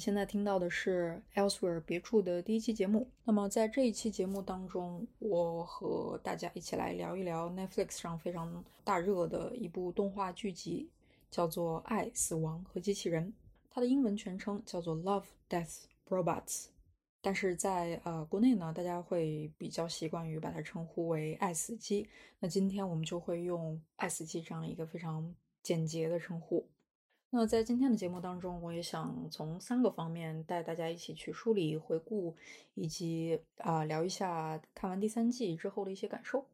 现在听到的是 Elsewhere 别处的第一期节目。那么在这一期节目当中，我和大家一起来聊一聊 Netflix 上非常大热的一部动画剧集，叫做《爱、死亡和机器人》。它的英文全称叫做 Love, Death, Robots。但是在呃国内呢，大家会比较习惯于把它称呼为“爱死机”。那今天我们就会用“爱死机”这样一个非常简洁的称呼。那在今天的节目当中，我也想从三个方面带大家一起去梳理、回顾，以及啊聊一下看完第三季之后的一些感受。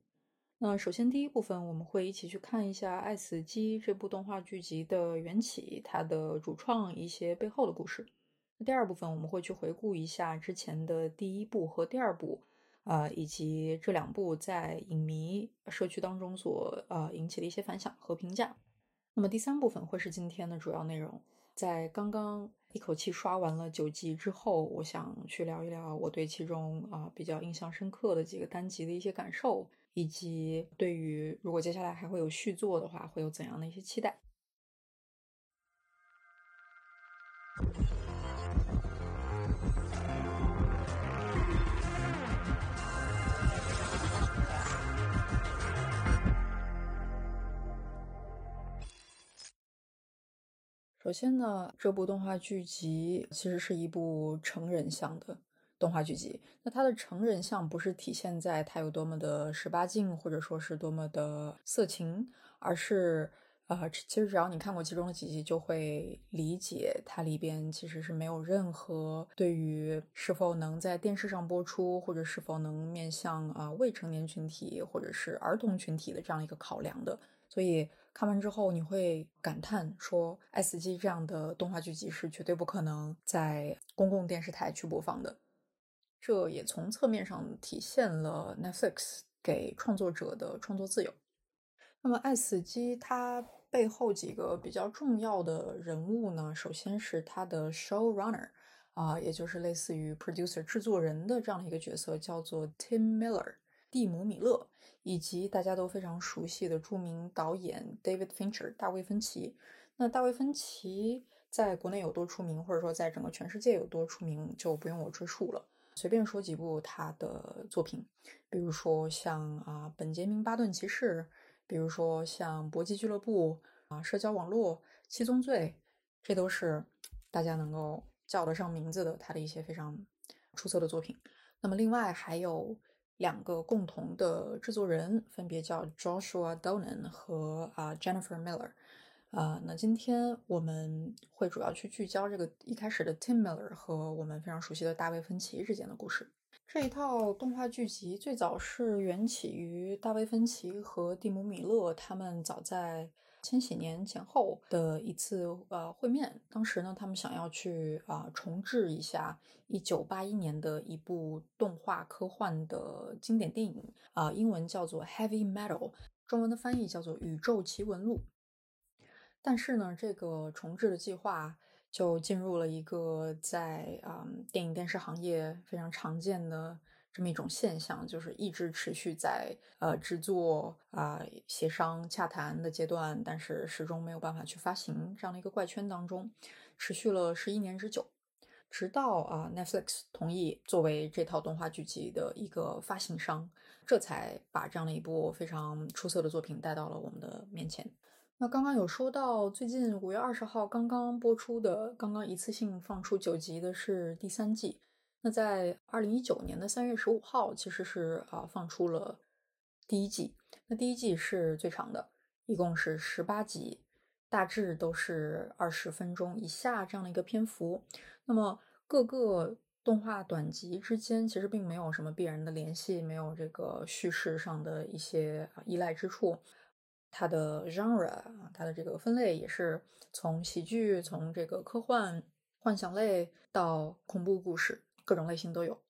那首先第一部分，我们会一起去看一下《爱死机》这部动画剧集的缘起，它的主创一些背后的故事。那第二部分，我们会去回顾一下之前的第一部和第二部，啊，以及这两部在影迷社区当中所呃引起的一些反响和评价。那么第三部分会是今天的主要内容。在刚刚一口气刷完了九集之后，我想去聊一聊我对其中啊比较印象深刻的几个单集的一些感受，以及对于如果接下来还会有续作的话，会有怎样的一些期待。首先呢，这部动画剧集其实是一部成人向的动画剧集。那它的成人向不是体现在它有多么的十八禁，或者说是多么的色情，而是呃，其实只要你看过其中的几集，就会理解它里边其实是没有任何对于是否能在电视上播出，或者是否能面向啊未成年群体或者是儿童群体的这样一个考量的。所以看完之后，你会感叹说，《爱死机》这样的动画剧集是绝对不可能在公共电视台去播放的。这也从侧面上体现了 Netflix 给创作者的创作自由。那么，《爱死机》它背后几个比较重要的人物呢？首先是它的 showrunner，啊，也就是类似于 producer 制作人的这样的一个角色，叫做 Tim Miller，蒂姆·米勒。以及大家都非常熟悉的著名导演 David Fincher 大卫芬奇。那大卫芬奇在国内有多出名，或者说在整个全世界有多出名，就不用我赘述了。随便说几部他的作品，比如说像啊《本杰明·巴顿骑士》，比如说像《搏击俱乐部》啊《社交网络》《七宗罪》，这都是大家能够叫得上名字的他的一些非常出色的作品。那么另外还有。两个共同的制作人分别叫 Joshua Donen 和啊 Jennifer Miller，啊，那今天我们会主要去聚焦这个一开始的 Tim Miller 和我们非常熟悉的大卫芬奇之间的故事。这一套动画剧集最早是缘起于大卫芬奇和蒂姆米勒他们早在。千禧年前后的一次呃会面，当时呢，他们想要去啊重置一下一九八一年的一部动画科幻的经典电影啊，英文叫做《Heavy Metal》，中文的翻译叫做《宇宙奇闻录》。但是呢，这个重置的计划就进入了一个在啊电影电视行业非常常见的。这么一种现象，就是一直持续在呃制作啊协商洽谈的阶段，但是始终没有办法去发行这样的一个怪圈当中，持续了十一年之久，直到啊 Netflix 同意作为这套动画剧集的一个发行商，这才把这样的一部非常出色的作品带到了我们的面前。那刚刚有说到，最近五月二十号刚刚播出的，刚刚一次性放出九集的是第三季。那在二零一九年的三月十五号，其实是啊放出了第一季。那第一季是最长的，一共是十八集，大致都是二十分钟以下这样的一个篇幅。那么各个动画短集之间其实并没有什么必然的联系，没有这个叙事上的一些依赖之处。它的 genre，啊它的这个分类也是从喜剧，从这个科幻、幻想类到恐怖故事。各种类型都有。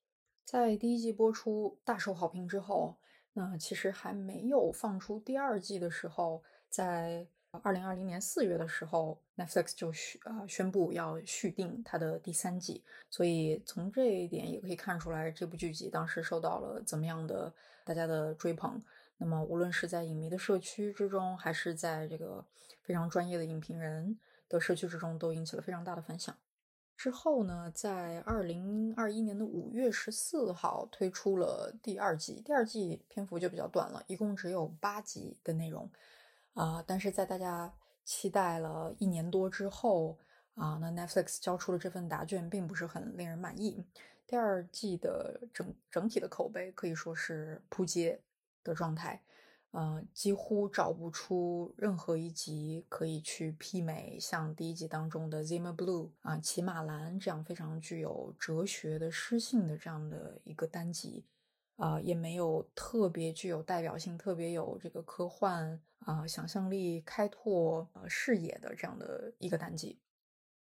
在第一季播出大受好评之后，那其实还没有放出第二季的时候，在二零二零年四月的时候，Netflix 就宣呃宣布要续订它的第三季。所以从这一点也可以看出来，这部剧集当时受到了怎么样的大家的追捧。那么无论是在影迷的社区之中，还是在这个非常专业的影评人的社区之中，都引起了非常大的反响。之后呢，在二零二一年的五月十四号推出了第二季，第二季篇幅就比较短了，一共只有八集的内容啊。但是在大家期待了一年多之后啊，那 Netflix 交出的这份答卷并不是很令人满意。第二季的整整体的口碑可以说是扑街的状态。呃，几乎找不出任何一集可以去媲美像第一集当中的《Zima Blue》啊，骑马兰这样非常具有哲学的诗性的这样的一个单集，啊，也没有特别具有代表性、特别有这个科幻啊想象力开拓呃视野的这样的一个单集。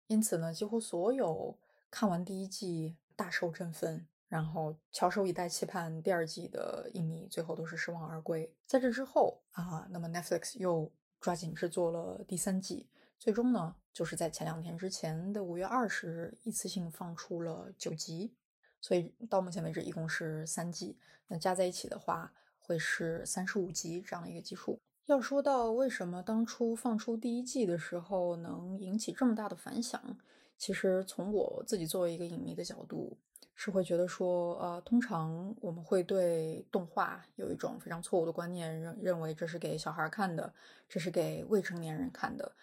因此呢，几乎所有看完第一季大受振奋。然后翘首以待，期盼第二季的影迷最后都是失望而归。在这之后啊，那么 Netflix 又抓紧制作了第三季，最终呢，就是在前两天之前的五月二十日，一次性放出了九集。所以到目前为止，一共是三季，那加在一起的话，会是三十五集这样的一个基数。要说到为什么当初放出第一季的时候能引起这么大的反响，其实从我自己作为一个影迷的角度。是会觉得说，呃，通常我们会对动画有一种非常错误的观念，认认为这是给小孩看的，这是给未成年人看的。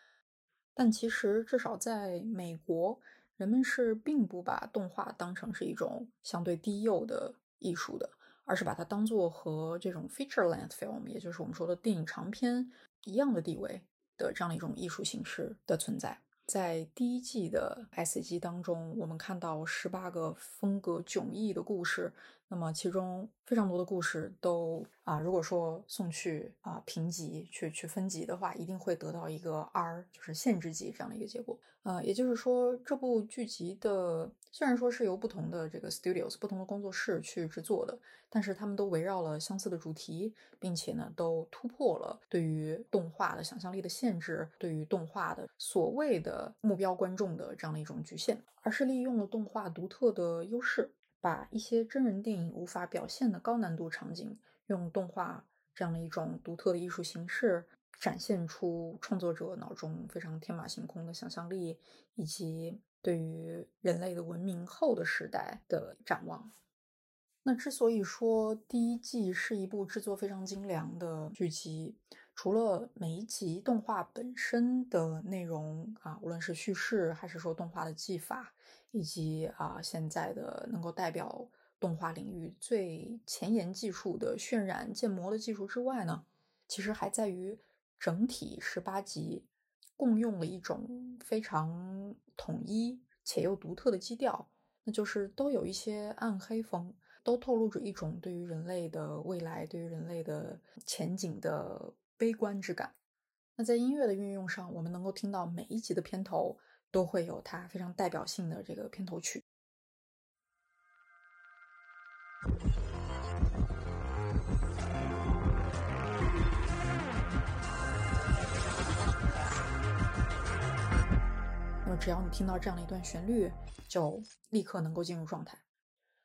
但其实，至少在美国，人们是并不把动画当成是一种相对低幼的艺术的，而是把它当做和这种 feature length film，也就是我们说的电影长片一样的地位的这样的一种艺术形式的存在。在第一季的 S 级当中，我们看到十八个风格迥异的故事。那么其中非常多的故事都啊，如果说送去啊评级去去分级的话，一定会得到一个 R，就是限制级这样的一个结果。呃，也就是说，这部剧集的虽然说是由不同的这个 studios 不同的工作室去制作的，但是他们都围绕了相似的主题，并且呢，都突破了对于动画的想象力的限制，对于动画的所谓的目标观众的这样的一种局限，而是利用了动画独特的优势。把一些真人电影无法表现的高难度场景，用动画这样的一种独特的艺术形式，展现出创作者脑中非常天马行空的想象力，以及对于人类的文明后的时代的展望。那之所以说第一季是一部制作非常精良的剧集，除了每一集动画本身的内容啊，无论是叙事还是说动画的技法。以及啊，现在的能够代表动画领域最前沿技术的渲染建模的技术之外呢，其实还在于整体十八集共用了一种非常统一且又独特的基调，那就是都有一些暗黑风，都透露着一种对于人类的未来、对于人类的前景的悲观之感。那在音乐的运用上，我们能够听到每一集的片头。都会有它非常代表性的这个片头曲。那么，只要你听到这样的一段旋律，就立刻能够进入状态。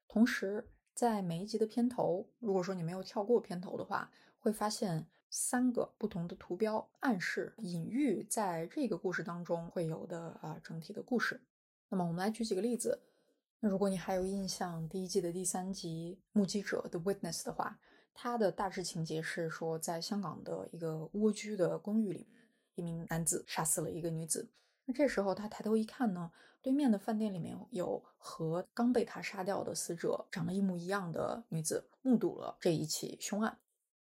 同时，在每一集的片头，如果说你没有跳过片头的话，会发现。三个不同的图标暗示、隐喻在这个故事当中会有的啊整体的故事。那么我们来举几个例子。那如果你还有印象，第一季的第三集《目击者》的 Witness 的话，它的大致情节是说，在香港的一个蜗居的公寓里，一名男子杀死了一个女子。那这时候他抬头一看呢，对面的饭店里面有和刚被他杀掉的死者长得一模一样的女子，目睹了这一起凶案。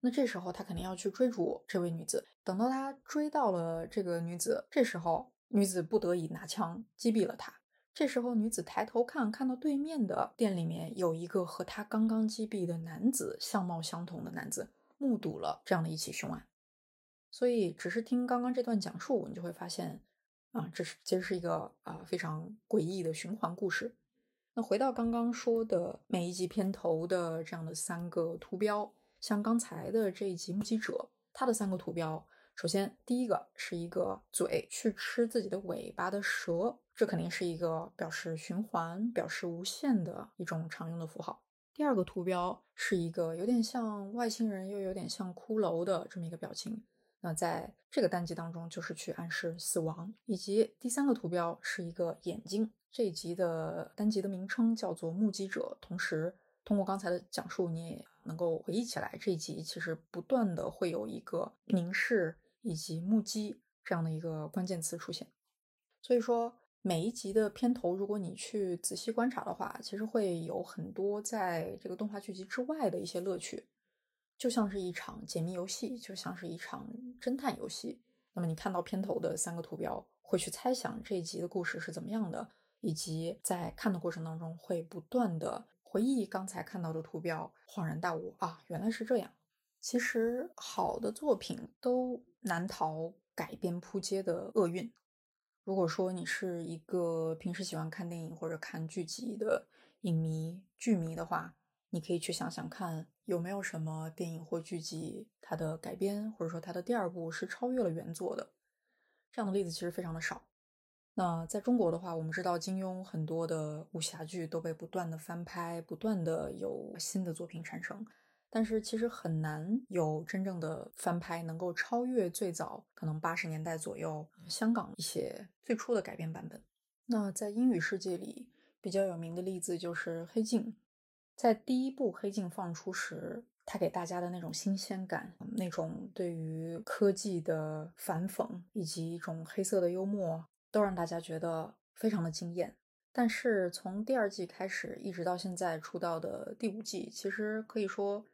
那这时候他肯定要去追逐这位女子。等到他追到了这个女子，这时候女子不得已拿枪击毙了他。这时候女子抬头看，看到对面的店里面有一个和他刚刚击毙的男子相貌相同的男子，目睹了这样的一起凶案。所以，只是听刚刚这段讲述，你就会发现，啊，这是其实是一个啊非常诡异的循环故事。那回到刚刚说的每一集片头的这样的三个图标。像刚才的这一集目击者，他的三个图标，首先第一个是一个嘴去吃自己的尾巴的蛇，这肯定是一个表示循环、表示无限的一种常用的符号。第二个图标是一个有点像外星人又有点像骷髅的这么一个表情。那在这个单集当中，就是去暗示死亡。以及第三个图标是一个眼睛。这一集的单集的名称叫做《目击者》。同时，通过刚才的讲述，你也能够回忆起来，这一集其实不断的会有一个凝视以及目击这样的一个关键词出现。所以说。每一集的片头，如果你去仔细观察的话，其实会有很多在这个动画剧集之外的一些乐趣，就像是一场解谜游戏，就像是一场侦探游戏。那么你看到片头的三个图标，会去猜想这一集的故事是怎么样的，以及在看的过程当中会不断的回忆刚才看到的图标，恍然大悟啊，原来是这样。其实好的作品都难逃改编扑街的厄运。如果说你是一个平时喜欢看电影或者看剧集的影迷、剧迷的话，你可以去想想看，有没有什么电影或剧集它的改编或者说它的第二部是超越了原作的。这样的例子其实非常的少。那在中国的话，我们知道金庸很多的武侠剧都被不断的翻拍，不断的有新的作品产生。但是其实很难有真正的翻拍能够超越最早可能八十年代左右香港一些最初的改编版本。那在英语世界里比较有名的例子就是《黑镜》。在第一部《黑镜》放出时，它给大家的那种新鲜感，那种对于科技的反讽以及一种黑色的幽默，都让大家觉得非常的惊艳。但是从第二季开始，一直到现在出道的第五季，其实可以说。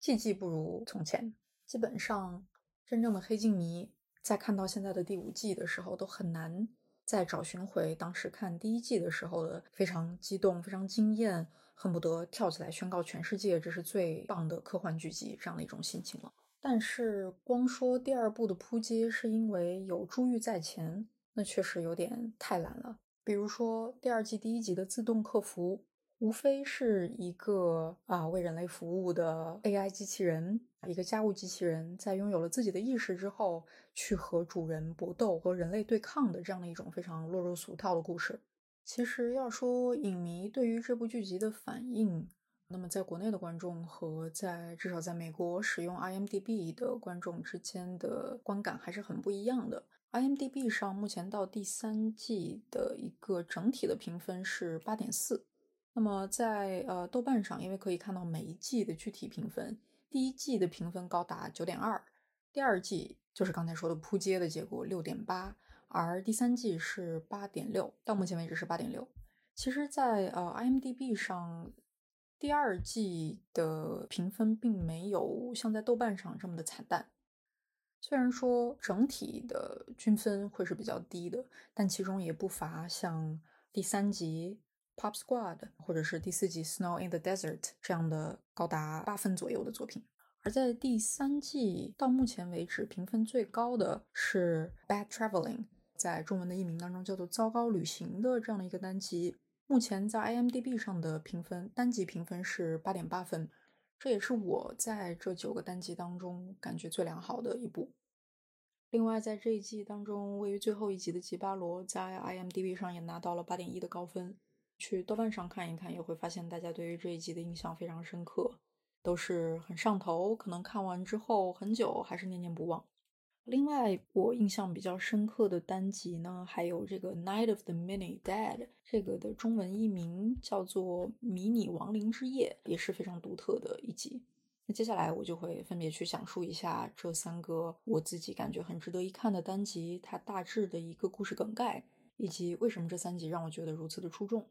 季季不如从前，基本上真正的黑镜迷在看到现在的第五季的时候，都很难再找寻回当时看第一季的时候的非常激动、非常惊艳，恨不得跳起来宣告全世界这是最棒的科幻剧集这样的一种心情了。但是光说第二部的扑街是因为有珠玉在前，那确实有点太懒了。比如说第二季第一集的自动客服。无非是一个啊为人类服务的 AI 机器人，一个家务机器人，在拥有了自己的意识之后，去和主人搏斗、和人类对抗的这样的一种非常落入俗套的故事。其实要说影迷对于这部剧集的反应，那么在国内的观众和在至少在美国使用 IMDB 的观众之间的观感还是很不一样的。IMDB 上目前到第三季的一个整体的评分是八点四。那么在呃豆瓣上，因为可以看到每一季的具体评分，第一季的评分高达九点二，第二季就是刚才说的扑街的结果六点八，而第三季是八点六，到目前为止是八点六。其实，在呃 IMDB 上，第二季的评分并没有像在豆瓣上这么的惨淡。虽然说整体的均分会是比较低的，但其中也不乏像第三集。Pop Squad，或者是第四集《Snow in the Desert》这样的高达八分左右的作品，而在第三季到目前为止评分最高的是《Bad Traveling》，在中文的译名当中叫做《糟糕旅行》的这样的一个单集，目前在 IMDB 上的评分单集评分是八点八分，这也是我在这九个单集当中感觉最良好的一部。另外，在这一季当中，位于最后一集的吉巴罗在 IMDB 上也拿到了八点一的高分。去豆瓣上看一看，也会发现大家对于这一集的印象非常深刻，都是很上头，可能看完之后很久还是念念不忘。另外，我印象比较深刻的单集呢，还有这个《Night of the Mini Dead》，这个的中文译名叫做《迷你亡灵之夜》，也是非常独特的一集。那接下来我就会分别去讲述一下这三个我自己感觉很值得一看的单集，它大致的一个故事梗概，以及为什么这三集让我觉得如此的出众。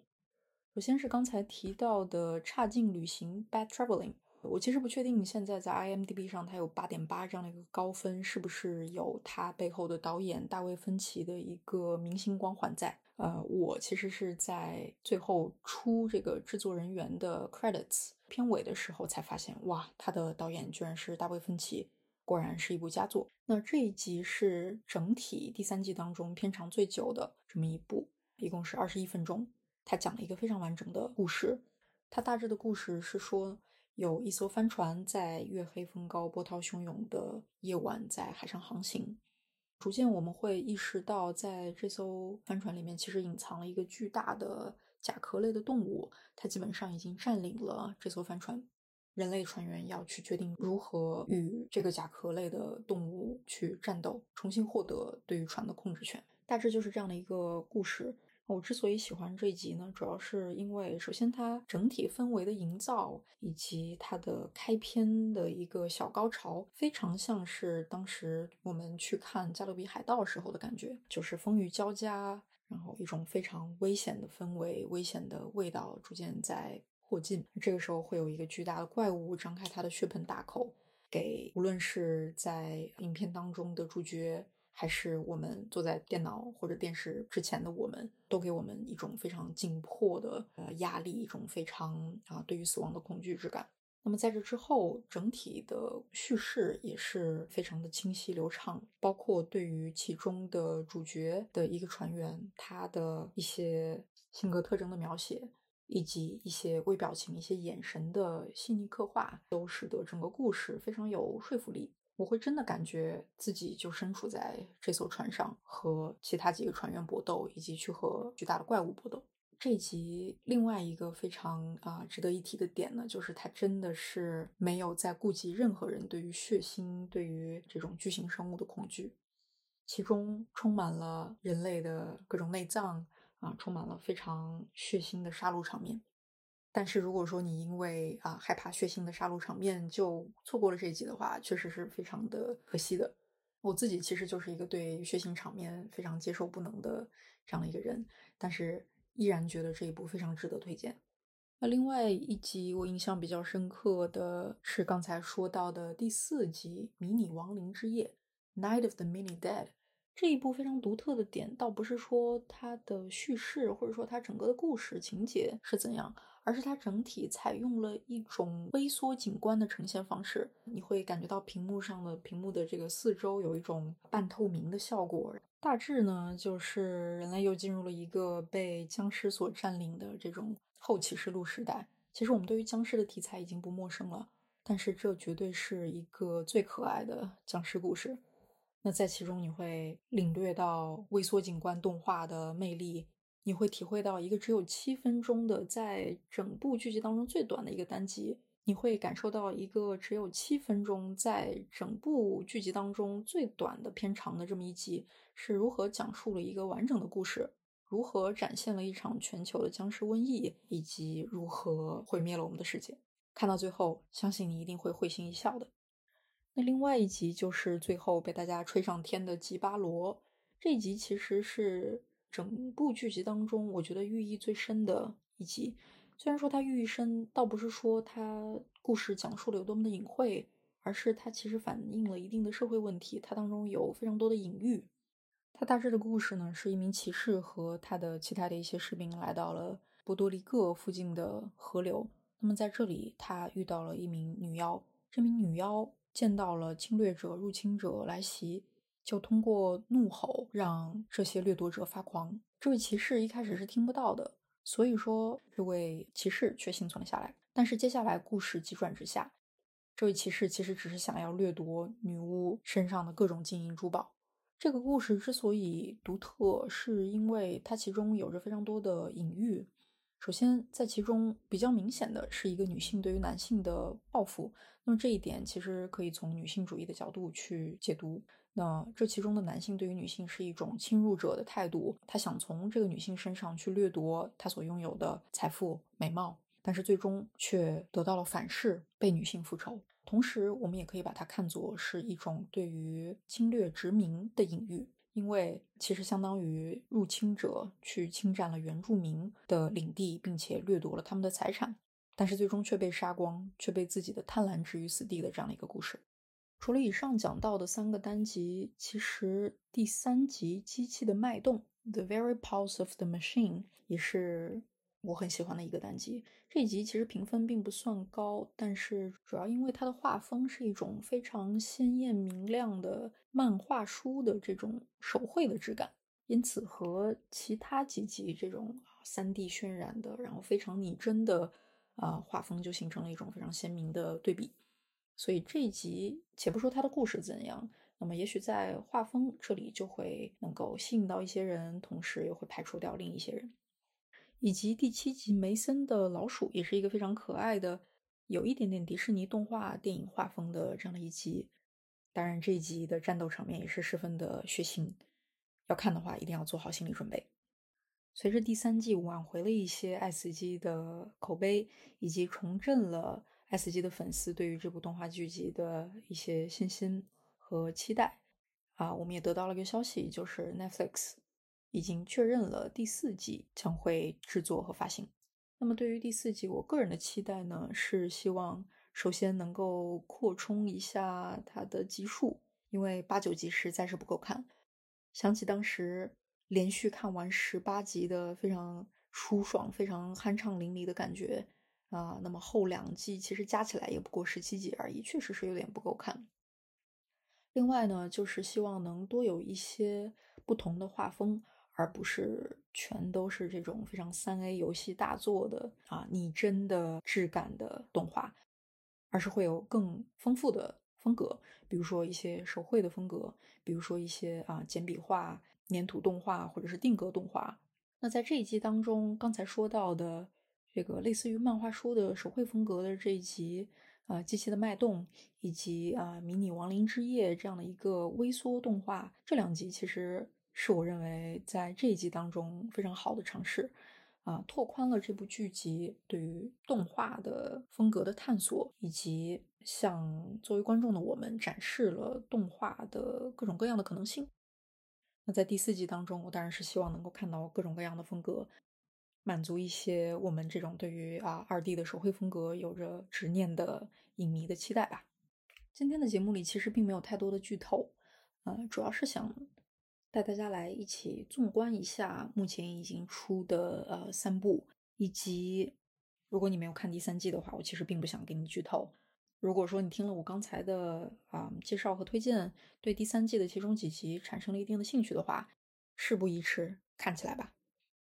首先是刚才提到的差劲旅行 （Bad Traveling），我其实不确定现在在 IMDB 上它有八点八这样的一个高分，是不是有它背后的导演大卫芬奇的一个明星光环在？呃，我其实是在最后出这个制作人员的 credits 片尾的时候才发现，哇，他的导演居然是大卫芬奇，果然是一部佳作。那这一集是整体第三季当中片长最久的这么一部，一共是二十一分钟。他讲了一个非常完整的故事。他大致的故事是说，有一艘帆船在月黑风高、波涛汹涌的夜晚在海上航行。逐渐我们会意识到，在这艘帆船里面其实隐藏了一个巨大的甲壳类的动物，它基本上已经占领了这艘帆船。人类船员要去决定如何与这个甲壳类的动物去战斗，重新获得对于船的控制权。大致就是这样的一个故事。我之所以喜欢这一集呢，主要是因为首先它整体氛围的营造，以及它的开篇的一个小高潮，非常像是当时我们去看《加勒比海盗》时候的感觉，就是风雨交加，然后一种非常危险的氛围，危险的味道逐渐在。迫近，这个时候会有一个巨大的怪物张开它的血盆大口，给无论是在影片当中的主角，还是我们坐在电脑或者电视之前的我们，都给我们一种非常紧迫的呃压力，一种非常啊对于死亡的恐惧之感。那么在这之后，整体的叙事也是非常的清晰流畅，包括对于其中的主角的一个船员，他的一些性格特征的描写。以及一些微表情、一些眼神的细腻刻画，都使得整个故事非常有说服力。我会真的感觉自己就身处在这艘船上，和其他几个船员搏斗，以及去和巨大的怪物搏斗。这一集另外一个非常啊值得一提的点呢，就是它真的是没有在顾及任何人对于血腥、对于这种巨型生物的恐惧，其中充满了人类的各种内脏。啊，充满了非常血腥的杀戮场面。但是如果说你因为啊害怕血腥的杀戮场面就错过了这一集的话，确实是非常的可惜的。我自己其实就是一个对血腥场面非常接受不能的这样的一个人，但是依然觉得这一部非常值得推荐。那另外一集我印象比较深刻的是刚才说到的第四集《迷你亡灵之夜》（Night of the Mini Dead）。这一部非常独特的点，倒不是说它的叙事，或者说它整个的故事情节是怎样，而是它整体采用了一种微缩景观的呈现方式。你会感觉到屏幕上的屏幕的这个四周有一种半透明的效果。大致呢，就是人类又进入了一个被僵尸所占领的这种后启示录时代。其实我们对于僵尸的题材已经不陌生了，但是这绝对是一个最可爱的僵尸故事。那在其中，你会领略到微缩景观动画的魅力，你会体会到一个只有七分钟的，在整部剧集当中最短的一个单集，你会感受到一个只有七分钟，在整部剧集当中最短的偏长的这么一集，是如何讲述了一个完整的故事，如何展现了一场全球的僵尸瘟疫，以及如何毁灭了我们的世界。看到最后，相信你一定会会心一笑的。那另外一集就是最后被大家吹上天的吉巴罗，这一集其实是整部剧集当中我觉得寓意最深的一集。虽然说它寓意深，倒不是说它故事讲述的有多么的隐晦，而是它其实反映了一定的社会问题。它当中有非常多的隐喻。它大致的故事呢，是一名骑士和他的其他的一些士兵来到了波多黎各附近的河流。那么在这里，他遇到了一名女妖。这名女妖。见到了侵略者、入侵者来袭，就通过怒吼让这些掠夺者发狂。这位骑士一开始是听不到的，所以说这位骑士却幸存了下来。但是接下来故事急转直下，这位骑士其实只是想要掠夺女巫身上的各种金银珠宝。这个故事之所以独特，是因为它其中有着非常多的隐喻。首先，在其中比较明显的是一个女性对于男性的报复。那么这一点其实可以从女性主义的角度去解读。那这其中的男性对于女性是一种侵入者的态度，他想从这个女性身上去掠夺她所拥有的财富、美貌，但是最终却得到了反噬，被女性复仇。同时，我们也可以把它看作是一种对于侵略殖民的隐喻。因为其实相当于入侵者去侵占了原住民的领地，并且掠夺了他们的财产，但是最终却被杀光，却被自己的贪婪置于死地的这样的一个故事。除了以上讲到的三个单集，其实第三集《机器的脉动》（The Very Pulse of the Machine） 也是。我很喜欢的一个单集，这一集其实评分并不算高，但是主要因为它的画风是一种非常鲜艳明亮的漫画书的这种手绘的质感，因此和其他几集这种三 D 渲染的，然后非常拟真的啊画风就形成了一种非常鲜明的对比。所以这一集，且不说它的故事怎样，那么也许在画风这里就会能够吸引到一些人，同时又会排除掉另一些人。以及第七集梅森的老鼠也是一个非常可爱的，有一点点迪士尼动画电影画风的这样的一集。当然，这一集的战斗场面也是十分的血腥，要看的话一定要做好心理准备。随着第三季挽回了一些爱死机的口碑，以及重振了 S 级的粉丝对于这部动画剧集的一些信心和期待，啊，我们也得到了一个消息，就是 Netflix 已经确认了第四季将会制作和发行。那么对于第四季，我个人的期待呢，是希望首先能够扩充一下它的集数，因为八九集实在是不够看。想起当时。连续看完十八集的非常舒爽、非常酣畅淋漓的感觉啊，那么后两季其实加起来也不过十七集而已，确实是有点不够看。另外呢，就是希望能多有一些不同的画风，而不是全都是这种非常三 A 游戏大作的啊拟真的质感的动画，而是会有更丰富的风格，比如说一些手绘的风格，比如说一些啊简笔画。粘土动画或者是定格动画，那在这一集当中，刚才说到的这个类似于漫画书的手绘风格的这一集，啊，机器的脉动以及啊迷你亡灵之夜这样的一个微缩动画，这两集其实是我认为在这一集当中非常好的尝试，啊，拓宽了这部剧集对于动画的风格的探索，以及向作为观众的我们展示了动画的各种各样的可能性。那在第四集当中，我当然是希望能够看到各种各样的风格，满足一些我们这种对于啊二 D 的手绘风格有着执念的影迷的期待吧。今天的节目里其实并没有太多的剧透，呃，主要是想带大家来一起纵观一下目前已经出的呃三部，以及如果你没有看第三季的话，我其实并不想给你剧透。如果说你听了我刚才的啊介绍和推荐，对第三季的其中几集产生了一定的兴趣的话，事不宜迟，看起来吧。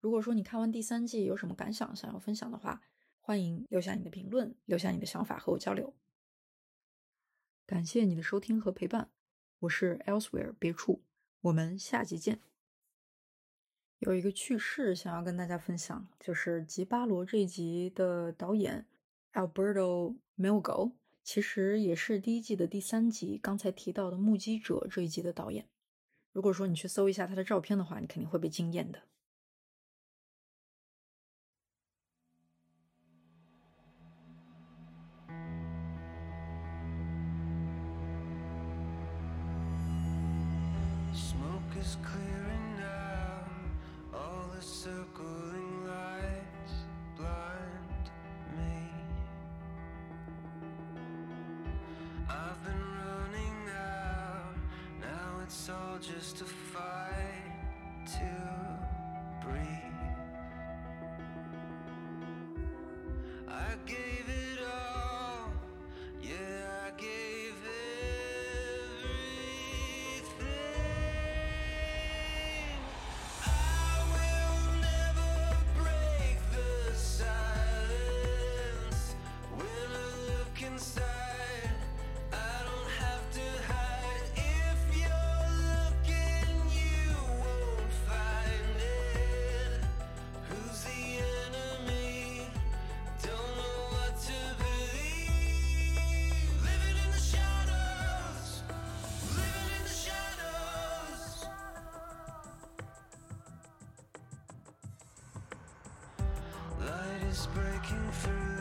如果说你看完第三季有什么感想想要分享的话，欢迎留下你的评论，留下你的想法和我交流。感谢你的收听和陪伴，我是 Elsewhere 别处，我们下集见。有一个趣事想要跟大家分享，就是《吉巴罗》这一集的导演 Alberto Melgo。其实也是第一季的第三集，刚才提到的《目击者》这一集的导演。如果说你去搜一下他的照片的话，你肯定会被惊艳的。Just a fight breaking through